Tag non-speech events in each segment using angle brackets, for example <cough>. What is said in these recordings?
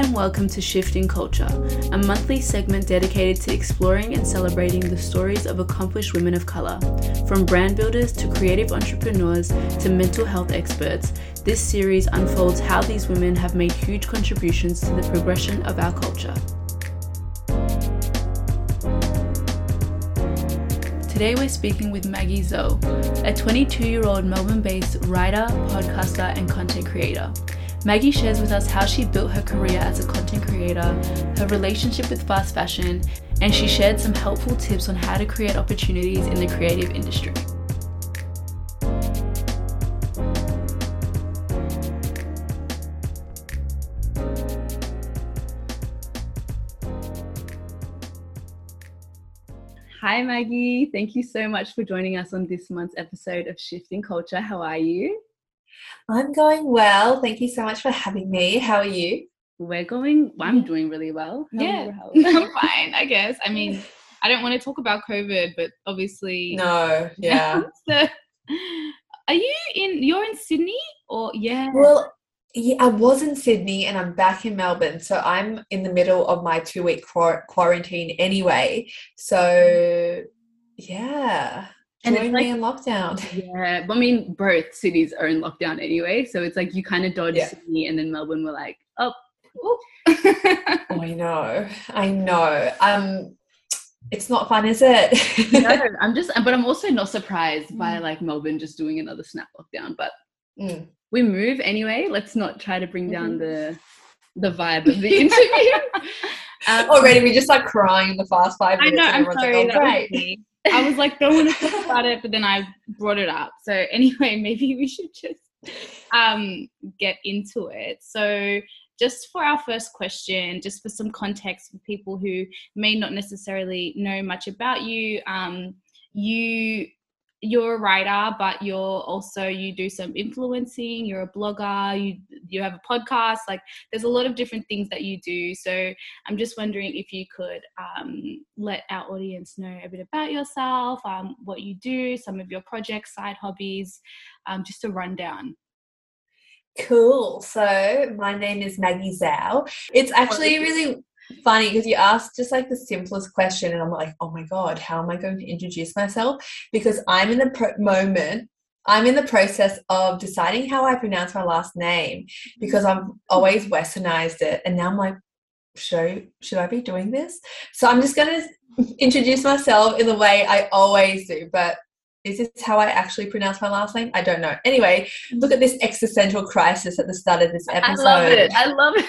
and welcome to Shifting Culture, a monthly segment dedicated to exploring and celebrating the stories of accomplished women of colour. From brand builders to creative entrepreneurs to mental health experts, this series unfolds how these women have made huge contributions to the progression of our culture. Today we're speaking with Maggie Zhou, a 22 year old Melbourne based writer, podcaster, and content creator. Maggie shares with us how she built her career as a content creator, her relationship with fast fashion, and she shared some helpful tips on how to create opportunities in the creative industry. Hi, Maggie. Thank you so much for joining us on this month's episode of Shifting Culture. How are you? I'm going well. Thank you so much for having me. How are you? We're going, I'm doing really well. How yeah, <laughs> I'm fine, I guess. I mean, I don't want to talk about COVID, but obviously. No, yeah. <laughs> so, are you in, you're in Sydney or, yeah? Well, yeah, I was in Sydney and I'm back in Melbourne. So I'm in the middle of my two week quarantine anyway. So mm. yeah. And it's like, in lockdown. <laughs> Yeah. But I mean, both cities are in lockdown anyway. So it's like you kind of dodge yeah. Sydney and then Melbourne were like, oh. oh, I <laughs> know. I know. Um, it's not fun, is it? no, <laughs> I'm just, but I'm also not surprised by mm. like Melbourne just doing another snap lockdown. But mm we move anyway. Let's not try to bring down mm-hmm. the the vibe of the interview. um, Already, we just like crying in the fast five minutes. I know. I'm sorry. Like, oh, great. I was like, don't want to talk <laughs> about it, but then I brought it up. So anyway, <laughs> maybe we should just um, get into it. So just for our first question, just for some context for people who may not necessarily know much about you, um, you you're a writer but you're also you do some influencing you're a blogger you you have a podcast like there's a lot of different things that you do so i'm just wondering if you could um, let our audience know a bit about yourself um, what you do some of your projects side hobbies um, just a rundown Cool. So my name is Maggie Zhou. It's actually really funny because you asked just like the simplest question and i'm like oh my god how am i going to introduce myself because i'm in the pro- moment i'm in the process of deciding how i pronounce my last name because i've always westernized it and now i'm like should, should i be doing this so i'm just going <laughs> to introduce myself in the way i always do but is this how I actually pronounce my last name? I don't know. Anyway, look at this existential crisis at the start of this episode. I love it. I love it.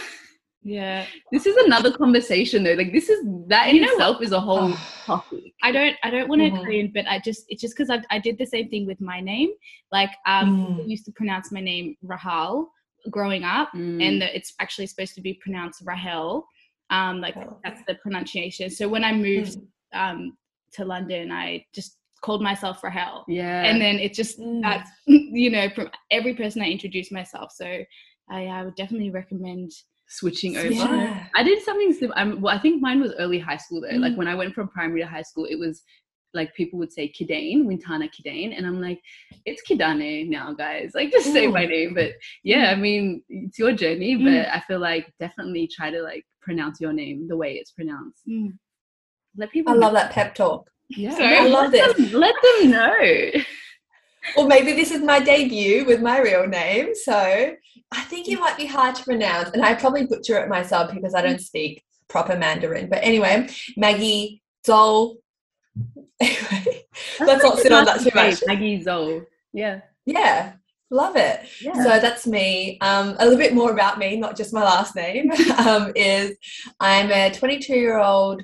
Yeah. This is another conversation though. Like this is that in itself what? is a whole <sighs> topic. I don't I don't want to mm-hmm. but I just it's just because I I did the same thing with my name. Like um mm. Used to pronounce my name Rahal growing up, mm. and the, it's actually supposed to be pronounced Rahel. Um, like oh. that's the pronunciation. So when I moved mm. um to London, I just called myself Rahel. Yeah. And then it just mm. that's <laughs> you know from every person I introduced myself. So I, I would definitely recommend switching over. Yeah. I did something similar. Um, well, I think mine was early high school though. Mm. Like when I went from primary to high school, it was like people would say Kidane, Wintana Kidane, and I'm like, it's Kidane now, guys. Like just Ooh. say my name. But yeah, I mean, it's your journey. Mm. But I feel like definitely try to like pronounce your name the way it's pronounced. Mm. Let people. I know. love that pep talk. Yeah, so, I love this. Them, let them know. Or maybe this is my debut with my real name. So I think it might be hard to pronounce, and I probably butcher it myself because I don't speak proper Mandarin. But anyway, Maggie Zhou. <laughs> Anyway, let's not sit on that too much. Maggie Zhou. Yeah. Yeah. Love it. Yeah. So that's me. Um, a little bit more about me, not just my last name, <laughs> um, is I'm a 22 year old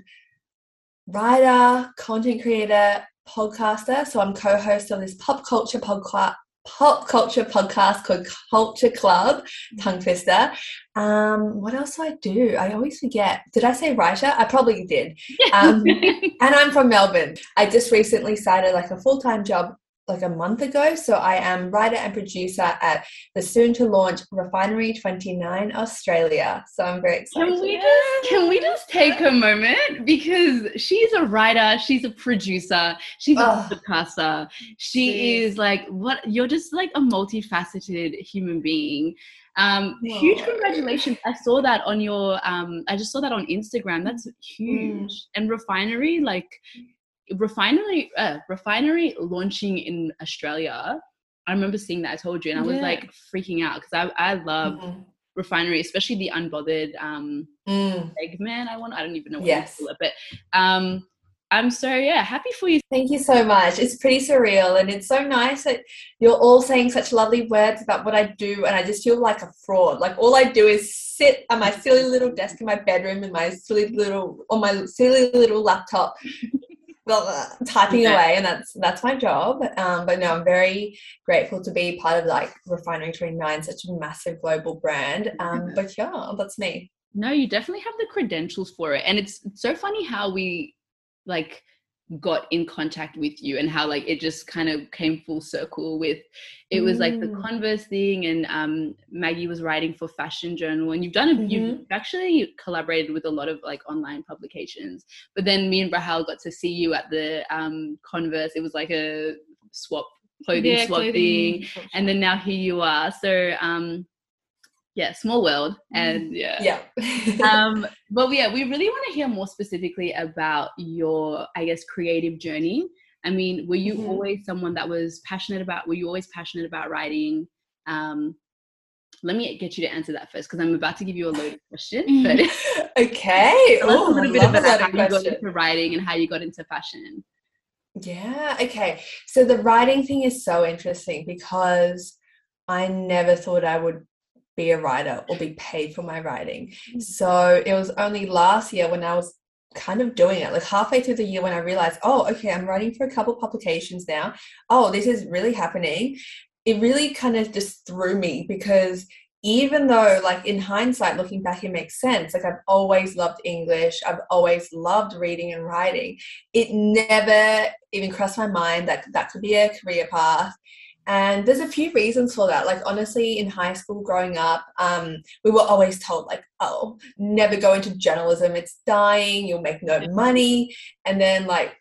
writer, content creator, podcaster. So I'm co-host on this pop culture podcast pop culture podcast called Culture Club, tongue twister. Um, what else do I do? I always forget. Did I say writer? I probably did. <laughs> Um, and I'm from Melbourne. I just recently started like a full time job like a month ago. So I am writer and producer at the soon to launch Refinery 29 Australia. So I'm very excited. Can we just can we just take a moment because she's a writer, she's a producer, she's a podcaster. She is like what you're just like a multifaceted human being. Um, huge congratulations! I saw that on your. Um, I just saw that on Instagram. That's huge. Mm. And refinery, like refinery, uh, refinery launching in Australia. I remember seeing that. I told you, and I was like freaking out because I I love. Mm-hmm refinery, especially the unbothered um, mm. segment. I want. I don't even know what yes. to call it, but um, I'm so yeah happy for you. Thank you so much. It's pretty surreal, and it's so nice that you're all saying such lovely words about what I do, and I just feel like a fraud. Like all I do is sit at my silly little desk in my bedroom in my silly little on my silly little laptop. Well, uh, typing okay. away, and that's that's my job. Um, but no, I'm very grateful to be part of like Refinery 29, such a massive global brand. Um, but yeah, that's me. No, you definitely have the credentials for it, and it's, it's so funny how we like got in contact with you and how like it just kind of came full circle with it was mm. like the mm. converse thing and um maggie was writing for fashion journal and you've done a mm-hmm. you've actually collaborated with a lot of like online publications but then me and rahel got to see you at the um converse it was like a swap clothing yeah, swap clothing. thing and then now here you are so um yeah, small world. Mm. And yeah. Yeah. <laughs> um, but yeah, we really want to hear more specifically about your, I guess, creative journey. I mean, were you mm-hmm. always someone that was passionate about, were you always passionate about writing? Um, let me get you to answer that first because I'm about to give you a loaded question. Mm. But <laughs> okay. <laughs> Us a little bit about how you got into writing and how you got into fashion. Yeah, okay. So the writing thing is so interesting because I never thought I would be a writer or be paid for my writing. Mm. So it was only last year when I was kind of doing it, like halfway through the year when I realized, oh, okay, I'm writing for a couple publications now. Oh, this is really happening. It really kind of just threw me because even though like in hindsight looking back it makes sense like i've always loved english i've always loved reading and writing it never even crossed my mind that that could be a career path and there's a few reasons for that. Like, honestly, in high school growing up, um, we were always told, like, oh, never go into journalism, it's dying, you'll make no money. And then, like,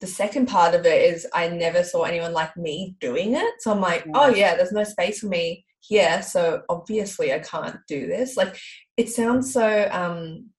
the second part of it is I never saw anyone like me doing it. So I'm like, oh, yeah, there's no space for me here. So obviously, I can't do this. Like, it sounds so, um,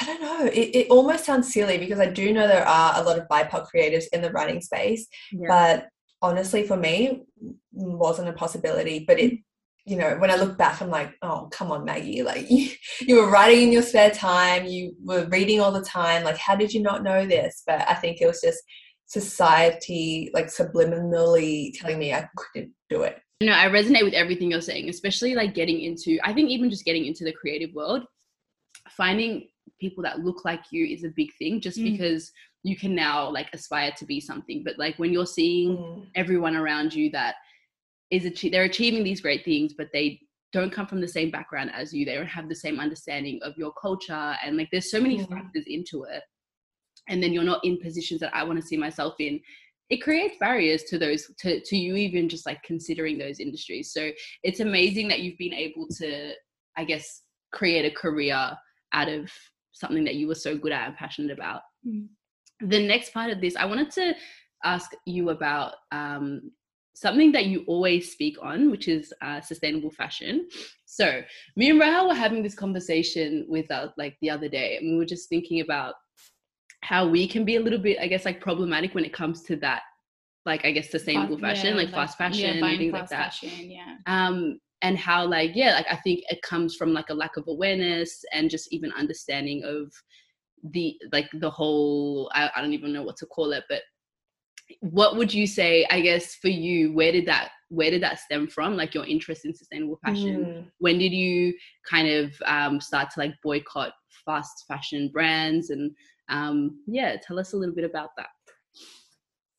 I don't know. It, it almost sounds silly because I do know there are a lot of BIPOC creatives in the writing space, yeah. but honestly for me wasn't a possibility but it you know when i look back i'm like oh come on maggie like you, <laughs> you were writing in your spare time you were reading all the time like how did you not know this but i think it was just society like subliminally telling me i couldn't do it no i resonate with everything you're saying especially like getting into i think even just getting into the creative world finding people that look like you is a big thing just mm. because you can now like aspire to be something but like when you're seeing mm. everyone around you that is achi- they're achieving these great things but they don't come from the same background as you they don't have the same understanding of your culture and like there's so many mm. factors into it and then you're not in positions that i want to see myself in it creates barriers to those to, to you even just like considering those industries so it's amazing that you've been able to i guess create a career out of something that you were so good at and passionate about mm the next part of this, I wanted to ask you about um, something that you always speak on, which is uh, sustainable fashion. So me and Rahel were having this conversation with us like the other day, and we were just thinking about how we can be a little bit, I guess, like problematic when it comes to that, like I guess sustainable fast, fashion, yeah, like, like, fast fashion yeah, and things like that. Fashion, yeah. Um, and how like yeah, like I think it comes from like a lack of awareness and just even understanding of the like the whole I, I don't even know what to call it but what would you say i guess for you where did that where did that stem from like your interest in sustainable fashion? Mm. when did you kind of um, start to like boycott fast fashion brands? And um, yeah tell us a little bit about that.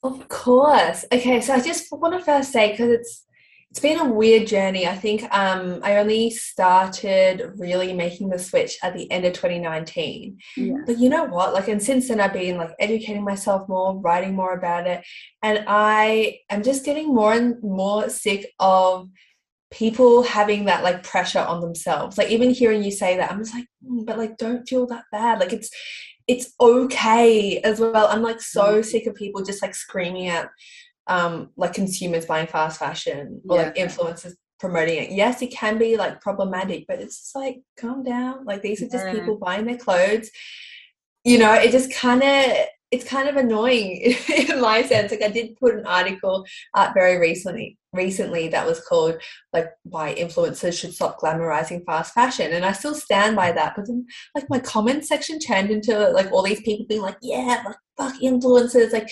Of course. Okay so i just want to first say because it's it's been a weird journey. I think um, I only started really making the switch at the end of 2019. Yeah. But you know what? Like, and since then, I've been like educating myself more, writing more about it, and I am just getting more and more sick of people having that like pressure on themselves. Like, even hearing you say that, I'm just like, mm, but like, don't feel that bad. Like, it's it's okay as well. I'm like so mm. sick of people just like screaming at um, like consumers buying fast fashion or yeah. like influencers promoting it. Yes, it can be like problematic, but it's just like calm down. Like these are just Yeah. people buying their clothes. You know, it just kind of it's kind of annoying <laughs> in my sense. Like I did put an article out very recently recently that was called like why influencers should stop glamorizing fast fashion and i still stand by that but then like my comment section turned into like all these people being like yeah like fuck influencers like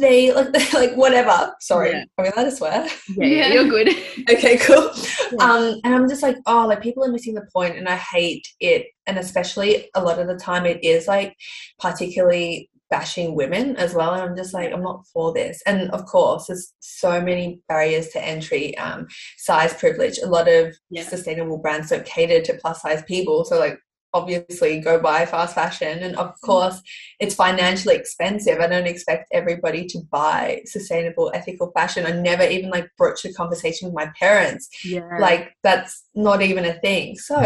they like <laughs> like whatever sorry Yeah. are we allowed to swear Yeah, yeah, you're good. <laughs> okay cool Yeah. um and i'm just like oh like people are missing the point and i hate it and especially a lot of the time it is like particularly bashing women as well and i'm just like i'm not for this. And of course there's so many barriers to entry um size privilege. A lot of Yeah. sustainable brands don't cater to plus size people so like obviously go buy fast fashion. And of course it's financially expensive. I don't expect everybody to buy sustainable ethical fashion. I never even like broached a conversation with my parents. Yeah. like that's not even a thing. So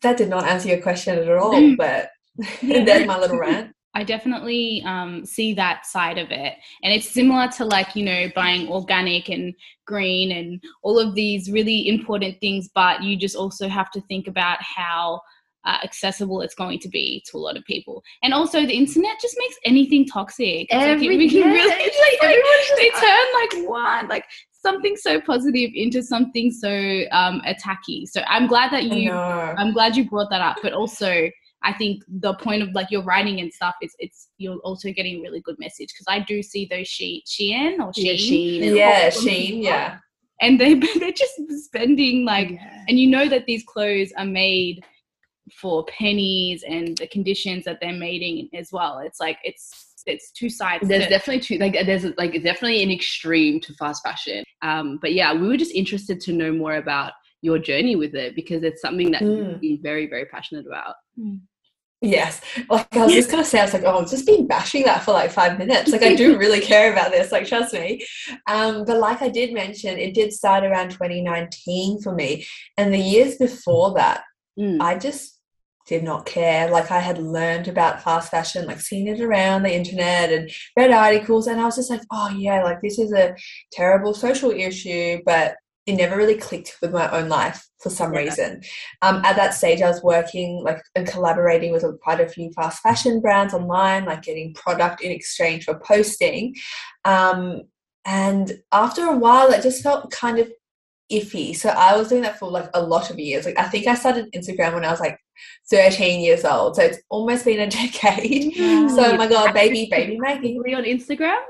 that did not answer your question at all <laughs> but <laughs> Yeah. there's my little rant I definitely um, see that side of it. And it's similar to like, you know, buying organic and green and all of these really important things, but you just also have to think about how uh, accessible it's going to be to a lot of people. And also, the internet just makes anything toxic. Like, we can <laughs> yeah, really, it's it's <laughs> like like, everyone's just- they turn like one, like something so positive into something so um, attacky. So I'm glad that you. I'm glad you brought that up, but also I think the point of like your writing and stuff is it's you're also getting a really good message because I do see those she Shein or yeah, Shein, Sheen yeah all- sheen yeah and they <laughs> they're just spending like Yeah. and you know that these clothes are made for pennies and the conditions that they're made in as well. It's like it's it's two sides. there's to- definitely two like there's like definitely an extreme to fast fashion um but yeah we were just interested to know more about your journey with it because it's something that Mm. you've been very very passionate about Yes. Like I was just gonna say, I was like, oh, I've just been bashing that for like five minutes. Like I do <laughs> really care about this, like trust me. Um, but like I did mention, it did start around 2019 for me. And the years before that, Mm. I just did not care. Like I had learned about fast fashion, like seen it around the internet and read articles, and I was just like, oh yeah, like this is a terrible social issue, but it never really clicked with my own life for some Yeah. reason. Um, at that stage, I was working like and collaborating with quite a few fast fashion brands online, like getting product in exchange for posting. Um, and after a while, it just felt kind of iffy. So I was doing that for like a lot of years. Like I think I started Instagram when I was like 13 years old. So it's almost been a <laughs> decade. So oh my god, baby, baby Maggie. Actively on instagram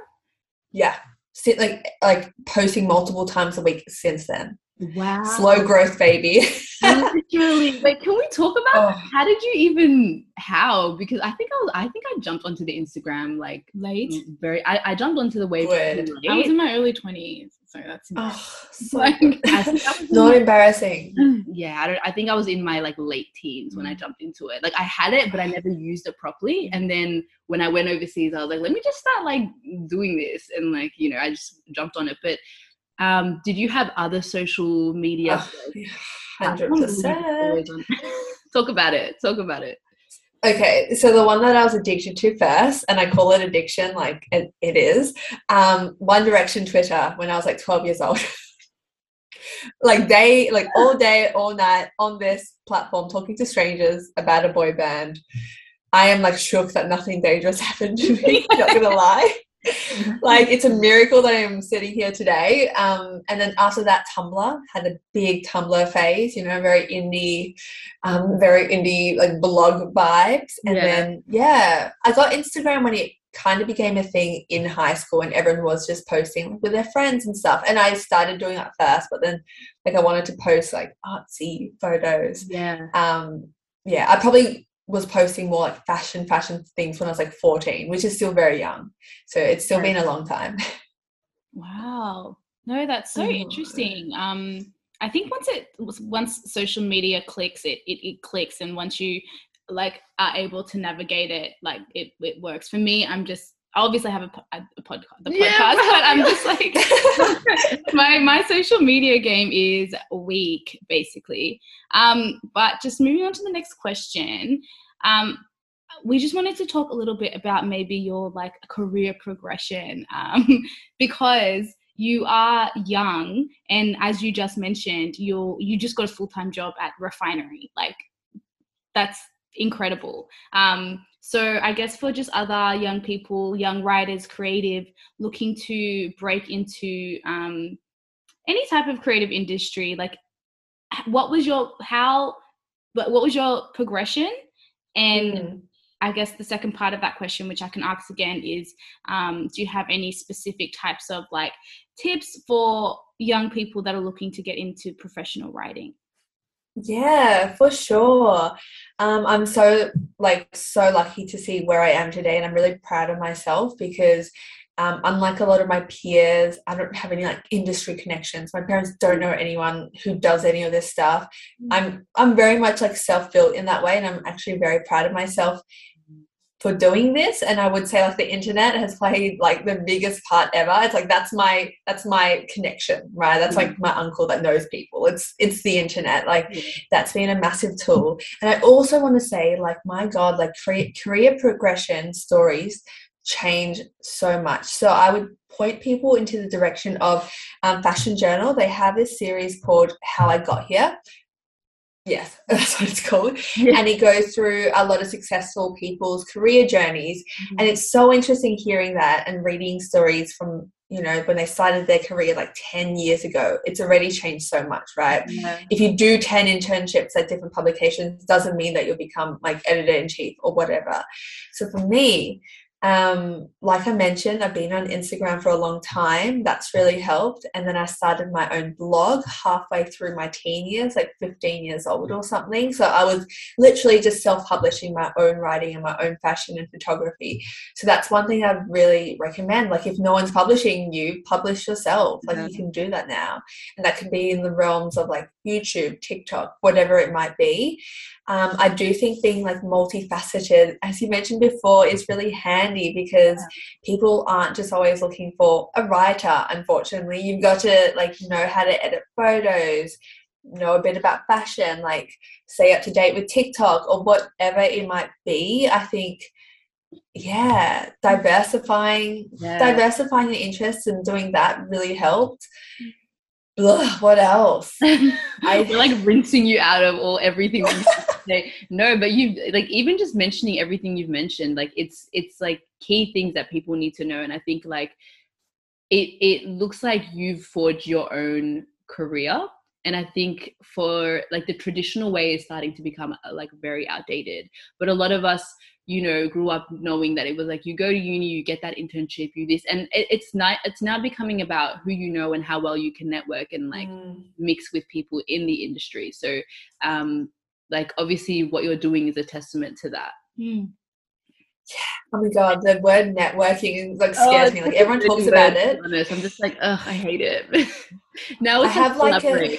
Yeah. Sit like like posting multiple times a week since then. wow Slow growth baby. <laughs> literally wait can we talk about Oh. how did you even how because i think i was i think i jumped onto the instagram like late. very i, I jumped onto the wave I was in my early twenties, so that's Oh, so Like- good. I think I was in not embarrassing. yeah I, don't, I think i was in my like late teens when i Mm. jumped into it. Like i had it but i never used it properly. And then when i went overseas i was like let me just start like doing this. And like you know i just jumped on it. But um did you have other social media Oh, Hundred platforms that you percent. always <laughs> talk about it. Talk about it Okay, so the one that I was addicted to first, and I call it addiction, like it, it is, um, One Direction Twitter when I was like 12 years old. <laughs> like they, like all day, all night on this platform, talking to strangers about a boy band. I am like shook that nothing dangerous <laughs> happened to me. not gonna lie. Like it's a miracle that I'm sitting here today. Um, and then after that, Tumblr had a big Tumblr phase. You know, very indie, um, very indie like blog vibes. And Yeah. then yeah, I got Instagram when it kind of became a thing in high school, and everyone was just posting with their friends and stuff. And I started doing that first, but then like I wanted to post like artsy photos. yeah Um, yeah, I probably was posting more like fashion fashion things when I was like 14, which is still very young. So it's still been a long time. <laughs> Wow. No, that's so Oh. interesting. Um, I think once it once social media clicks, it, it it clicks, and once you like are able to navigate it, like it it works. For me, I'm just I obviously have a, a, a podcast, the Yeah, podcast, but I'm just <laughs> like <laughs> my my social media game is weak, basically. Um, but just moving on to the next question. Um, we just wanted to talk a little bit about maybe your like career progression <laughs> um, because you are young and as you just mentioned you're you just got a full-time job at refinery like that's incredible um so i guess for just other young people young writers creative looking to break into um any type of creative industry like what was your how but what was your progression and mm. I guess the second part of that question, which I can ask again, is um, do you have any specific types of like tips for young people that are looking to get into professional writing? Yeah, for sure. Um, I'm so like so lucky to see where I am today, and I'm really proud of myself because um, unlike a lot of my peers, I don't have any like industry connections. My parents don't know anyone who does any of this stuff. Mm. I'm I'm very much like self-built in that way, and I'm actually very proud of myself for doing this and i would say like the internet has played like the biggest part ever. It's like that's my that's my connection right? That's like my uncle that knows people. It's it's the internet. Like that's been a massive tool. And i also want to say like my god like career progression stories change so much. So i would point people into the direction of um, fashion journal. They have this series called how i got here Yes, <laughs> that's what it's called. Yeah. And it goes through a lot of successful people's career journeys. Mm-hmm. And it's so interesting hearing that and reading stories from, you know, when they started their career like 10 years ago. It's already changed so much, right? Yeah. If you do 10 internships at different publications, doesn't mean that you'll become like editor in chief or whatever. So for me, um, like I mentioned, I've been on Instagram for a long time. That's really helped. And then I started my own blog halfway through my teen years, like 15 years old or something. So I was literally just self publishing my own writing and my own fashion and photography. So that's one thing I'd really recommend. Like, if no one's publishing you, publish yourself. Like, you can do that now. And that can be in the realms of like YouTube, TikTok, whatever it might be. Um, I do think being like multifaceted, as you mentioned before, is really handy because people aren't just always looking for a writer. Unfortunately, you've got to like know how to edit photos, know a bit about fashion, like stay up to date with TikTok or whatever it might be. I think yeah diversifying yeah. diversifying your interests and doing that really helped Ugh, what else? <laughs> I feel like rinsing you out of all everything. no, but you like even just mentioning everything you've mentioned, like it's it's like key things that people need to know. And I think like it it looks like you've forged your own career. And I think for like the traditional way is starting to become like very outdated. But a lot of us you know grew up knowing that it was like you go to uni you get that internship you this and it, it's not it's now becoming about who you know and how well you can network and like mm. mix with people in the industry so um like obviously what you're doing is a testament to that mm. Yeah. Oh my god, the word networking is like scares oh, me. Like everyone talks about it. I'm just like, ugh, I hate it. <laughs> now I have like a,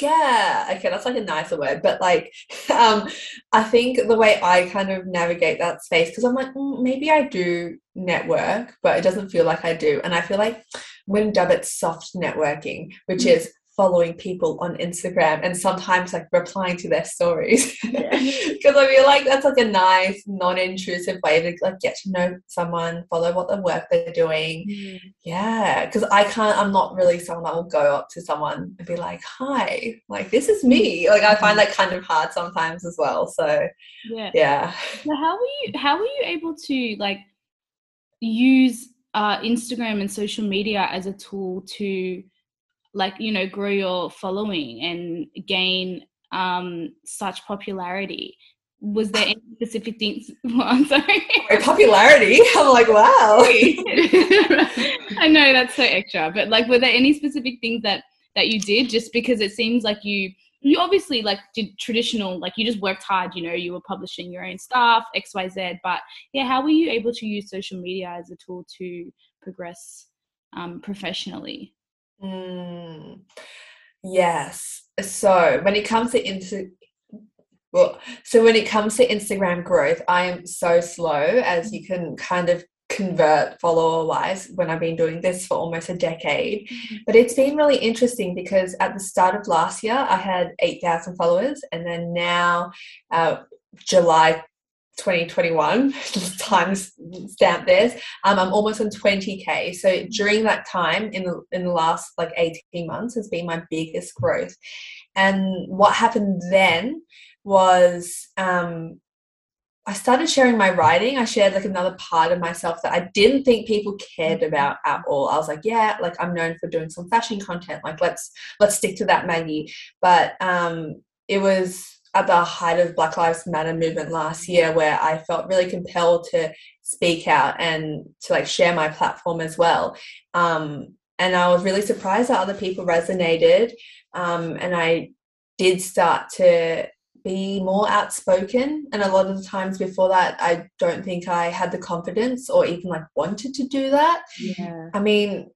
yeah okay that's like a nicer word but like <laughs> um i think the way i kind of navigate that space because i'm like mm, maybe i do network but it doesn't feel like i do and i feel like when dub it soft networking which mm. is following people on Instagram and sometimes like replying to their stories. Because <laughs> I feel like that's like a nice non-intrusive way to like get to know someone follow what the work they're doing. Mm. yeah because I can't I'm not really someone that will go up to someone and be like hi like this is me. Like I find mm. that kind of hard sometimes as well so yeah. yeah. So how were you how were you able to like use uh, Instagram and social media as a tool to like you know grow your following and gain um such popularity. Was there any specific things <laughs> well, i'm sorry. Popularity? <laughs> I'm like wow. <laughs> I know that's so extra but like were there any specific things that that you did just because it seems like you you obviously like did traditional like you just worked hard you know you were publishing your own stuff xyz but yeah how were you able to use social media as a tool to progress um, professionally Mm, yes. So when it comes to into well, so when it comes to Instagram growth, I am so slow as you can kind of convert follower wise when I've been doing this for almost a decade. Mm-hmm. But it's been really interesting because at the start of last year, I had 8,000 followers, and then now, uh, July 2021 <laughs> times stamp this um, i'm almost on 20k so during that time in the in the last like 18 months has been my biggest growth and what happened then was um, I started sharing my writing. I shared like another part of myself that I didn't think people cared about at all. I was like, yeah, like I'm known for doing some fashion content. Like let's let's stick to that, Maggie. But um, it was at the height of Black Lives Matter movement last year where I felt really compelled to speak out and to like share my platform as well. Um, and I was really surprised that other people resonated. Um, and I did start to be more outspoken and a lot of the times before that i don't think i had the confidence or even like wanted to do that yeah i mean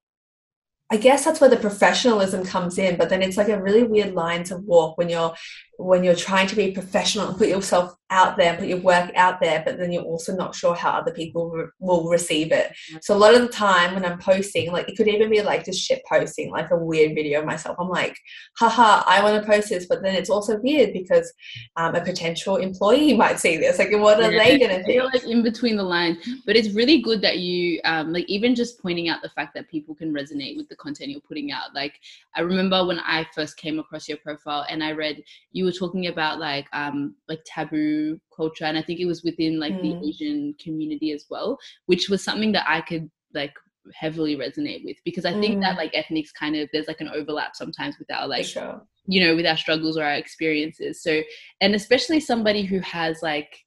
I guess that's where the professionalism comes in, but then it's like a really weird line to walk when you're when you're trying to be professional and put yourself out there, put your work out there, but then you're also not sure how other people re- will receive it. So a lot of the time when I'm posting, like it could even be like just shit posting, like a weird video of myself. I'm like, haha, I want to post this, but then it's also weird because um, a potential employee <laughs> might see this. Like, what are yeah. they gonna think? Like in between the lines, but it's really good that you um, like even just pointing out the fact that people can resonate with the content you're putting out. Like I remember when I first came across your profile and I read you were talking about like um like taboo culture and i think it was within like mm. the asian community as well which was something that i could like heavily resonate with because i think mm. that like ethnics kind of there's like an overlap sometimes with our like sure. you know with our struggles or our experiences so and especially somebody who has like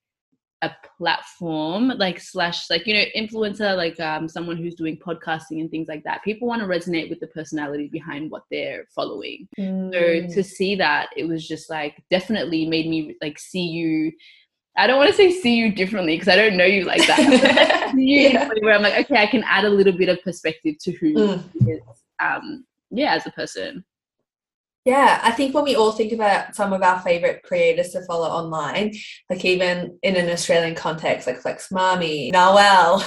a platform like slash like you know influencer like um someone who's doing podcasting and things like that people want to resonate with the personality behind what they're following mm. so to see that it was just like definitely made me like see you I don't want to say see you differently because I don't know you like that. <laughs> you yeah. where I'm like, okay, I can add a little bit of perspective to who mm. is, um, yeah, as a person. Yeah, I think when we all think about some of our favorite creators to follow online, like even in an Australian context, like Flex Mami, Nawel,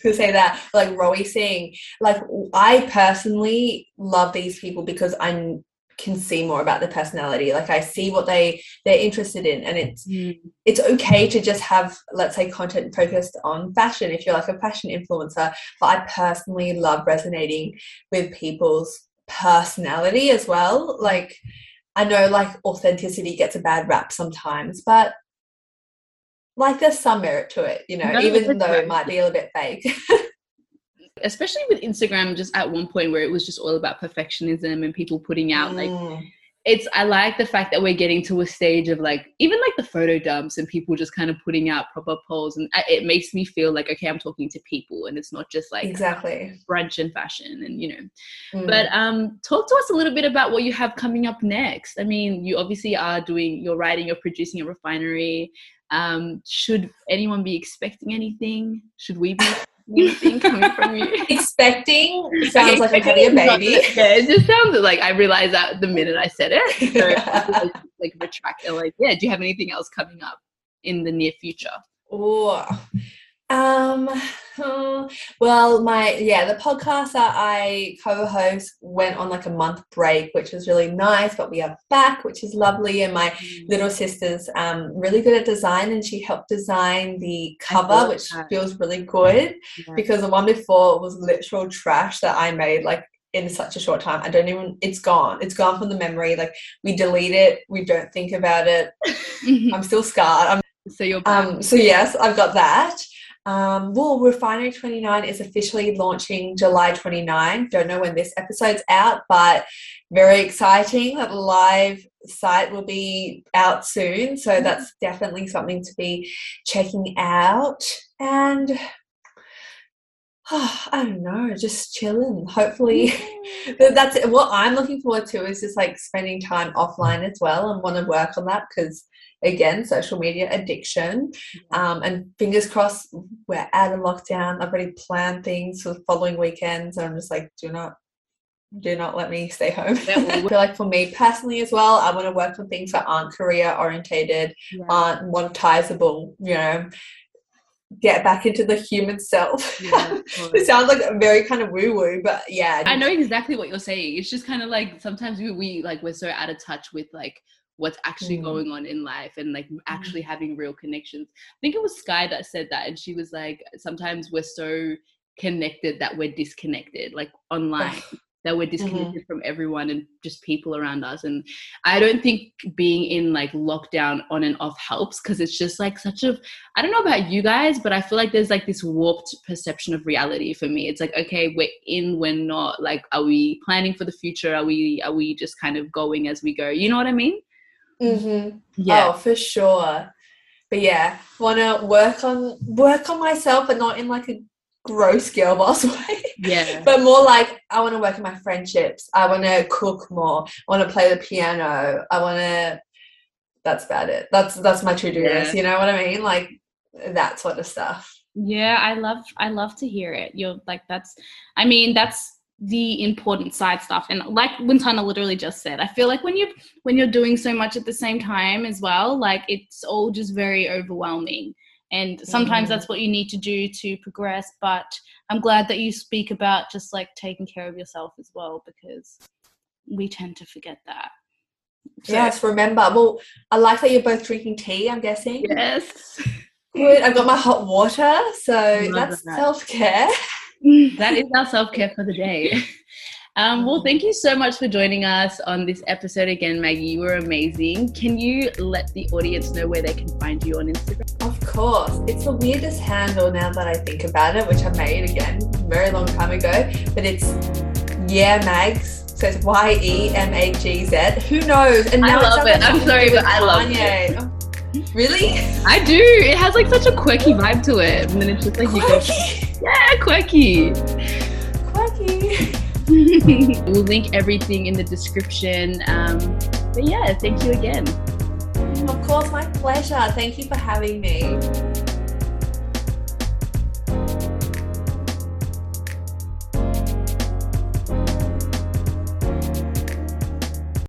to <laughs> say that, like Rowi Singh, like I personally love these people because I can see more about their personality. Like I see what they they're interested in, and it's mm. it's okay to just have let's say content focused on fashion if you're like a fashion influencer. But I personally love resonating with people's personality as well. Like, I know like authenticity gets a bad rap sometimes, but like there's some merit to it, you know, no, even though it might be a little bit fake. <laughs> Especially with Instagram, just at one point where it was just all about perfectionism and people putting out mm. like it's I like the fact that we're getting to a stage of like even like the photo dumps and people just kind of putting out proper polls and it makes me feel like okay I'm talking to people and it's not just like exactly. brunch and fashion and you know. Mm. but um talk to us a little bit about what you have coming up next. I mean you obviously are doing you're writing you're producing a refinery. Um should anyone be expecting anything? Should we be anything coming from you. <laughs> Expecting sounds like I'm having a baby. yeah, it just sounds like I realized that the minute I said it. <laughs> So like, like retract it. Like, yeah, do you have anything else coming up in the near future? Oh, um, <sighs> well, my yeah, the podcast that I co-host went on like a month break, which was really nice. But we are back, which is lovely. And my mm. little sister's um really good at design, and she helped design the cover, which that. feels really good yeah. because the one before was literal trash that I made like in such a short time. I don't even, it's gone. It's gone from the memory. Like we delete it, we don't think about it. <laughs> I'm still scarred. I'm, so you're, um, so yes, I've got that. Um, well, Refinery 29 is officially launching July 29. Don't know when this episode's out, but very exciting. That live site will be out soon. So mm-hmm. that's definitely something to be checking out. And oh, <sighs> I don't know, just chilling. Hopefully, <laughs> that's it. what I'm looking forward to is just like spending time offline as well and want to work on that because again, social media addiction. Um, and fingers crossed, we're out of lockdown. I've already planned things for the following weekends. And I'm just like, do not, do not let me stay home. <laughs> I feel like for me personally as well, I want to work on things that aren't career orientated, yeah. aren't monetizable, you know, get back into the human self. Yeah, <laughs> it sounds like very kind of woo woo, but yeah. I know exactly what you're saying. It's just kind of like sometimes we, we like we're so out of touch with like what's actually mm. going on in life and like mm. actually having real connections. I think it was Sky that said that, and she was like, sometimes we're so connected that we're disconnected, like online that we're disconnected mm-hmm. from everyone and just people around us and i don't think being in like lockdown on and off helps because it's just like such a i don't know about you guys but i feel like there's like this warped perception of reality for me it's like okay we're in we're not like are we planning for the future are we are we just kind of going as we go you know what i mean mm-hmm. yeah oh for sure but yeah want to work on work on myself but not in like a gross girl boss <laughs> way. Yeah. but more like I want to work in my friendships. I want to cook more. I want to play the piano. I want to. That's about it. That's that's my to do yeah. list. You know what I mean? Like that sort of stuff. Yeah, I love I love to hear it. You're like that's. I mean that's the important side stuff. And like Wintana literally just said i feel like when you when you're doing so much at the same time as well like it's all just very overwhelming. And sometimes mm that's what you need to do to progress but i'm glad that you speak about just like taking care of yourself as well because we tend to forget that. So, yes remember well i like that you're both drinking tea i'm guessing. Yes. Good i've got my hot water so that's that. self-care <laughs> that is our self-care for the day <laughs> Um, well, thank you so much for joining us on this episode again, Maggie. You were amazing. Can you let the audience know where they can find you on Instagram? Of course. It's the weirdest handle now that I think about it, which I made again a very long time ago. But it's Yeah Mags. So it's Y E M A G Z. Who knows? And now I love it. I'm sorry, but I love Kanye. it. Oh, really? I do. It has like such a quirky vibe to it. And then it's just like quirky. you go, yeah, quirky. Quirky. <laughs> we'll link everything in the description. Um, but yeah, thank you again. Of course, my pleasure. Thank you for having me.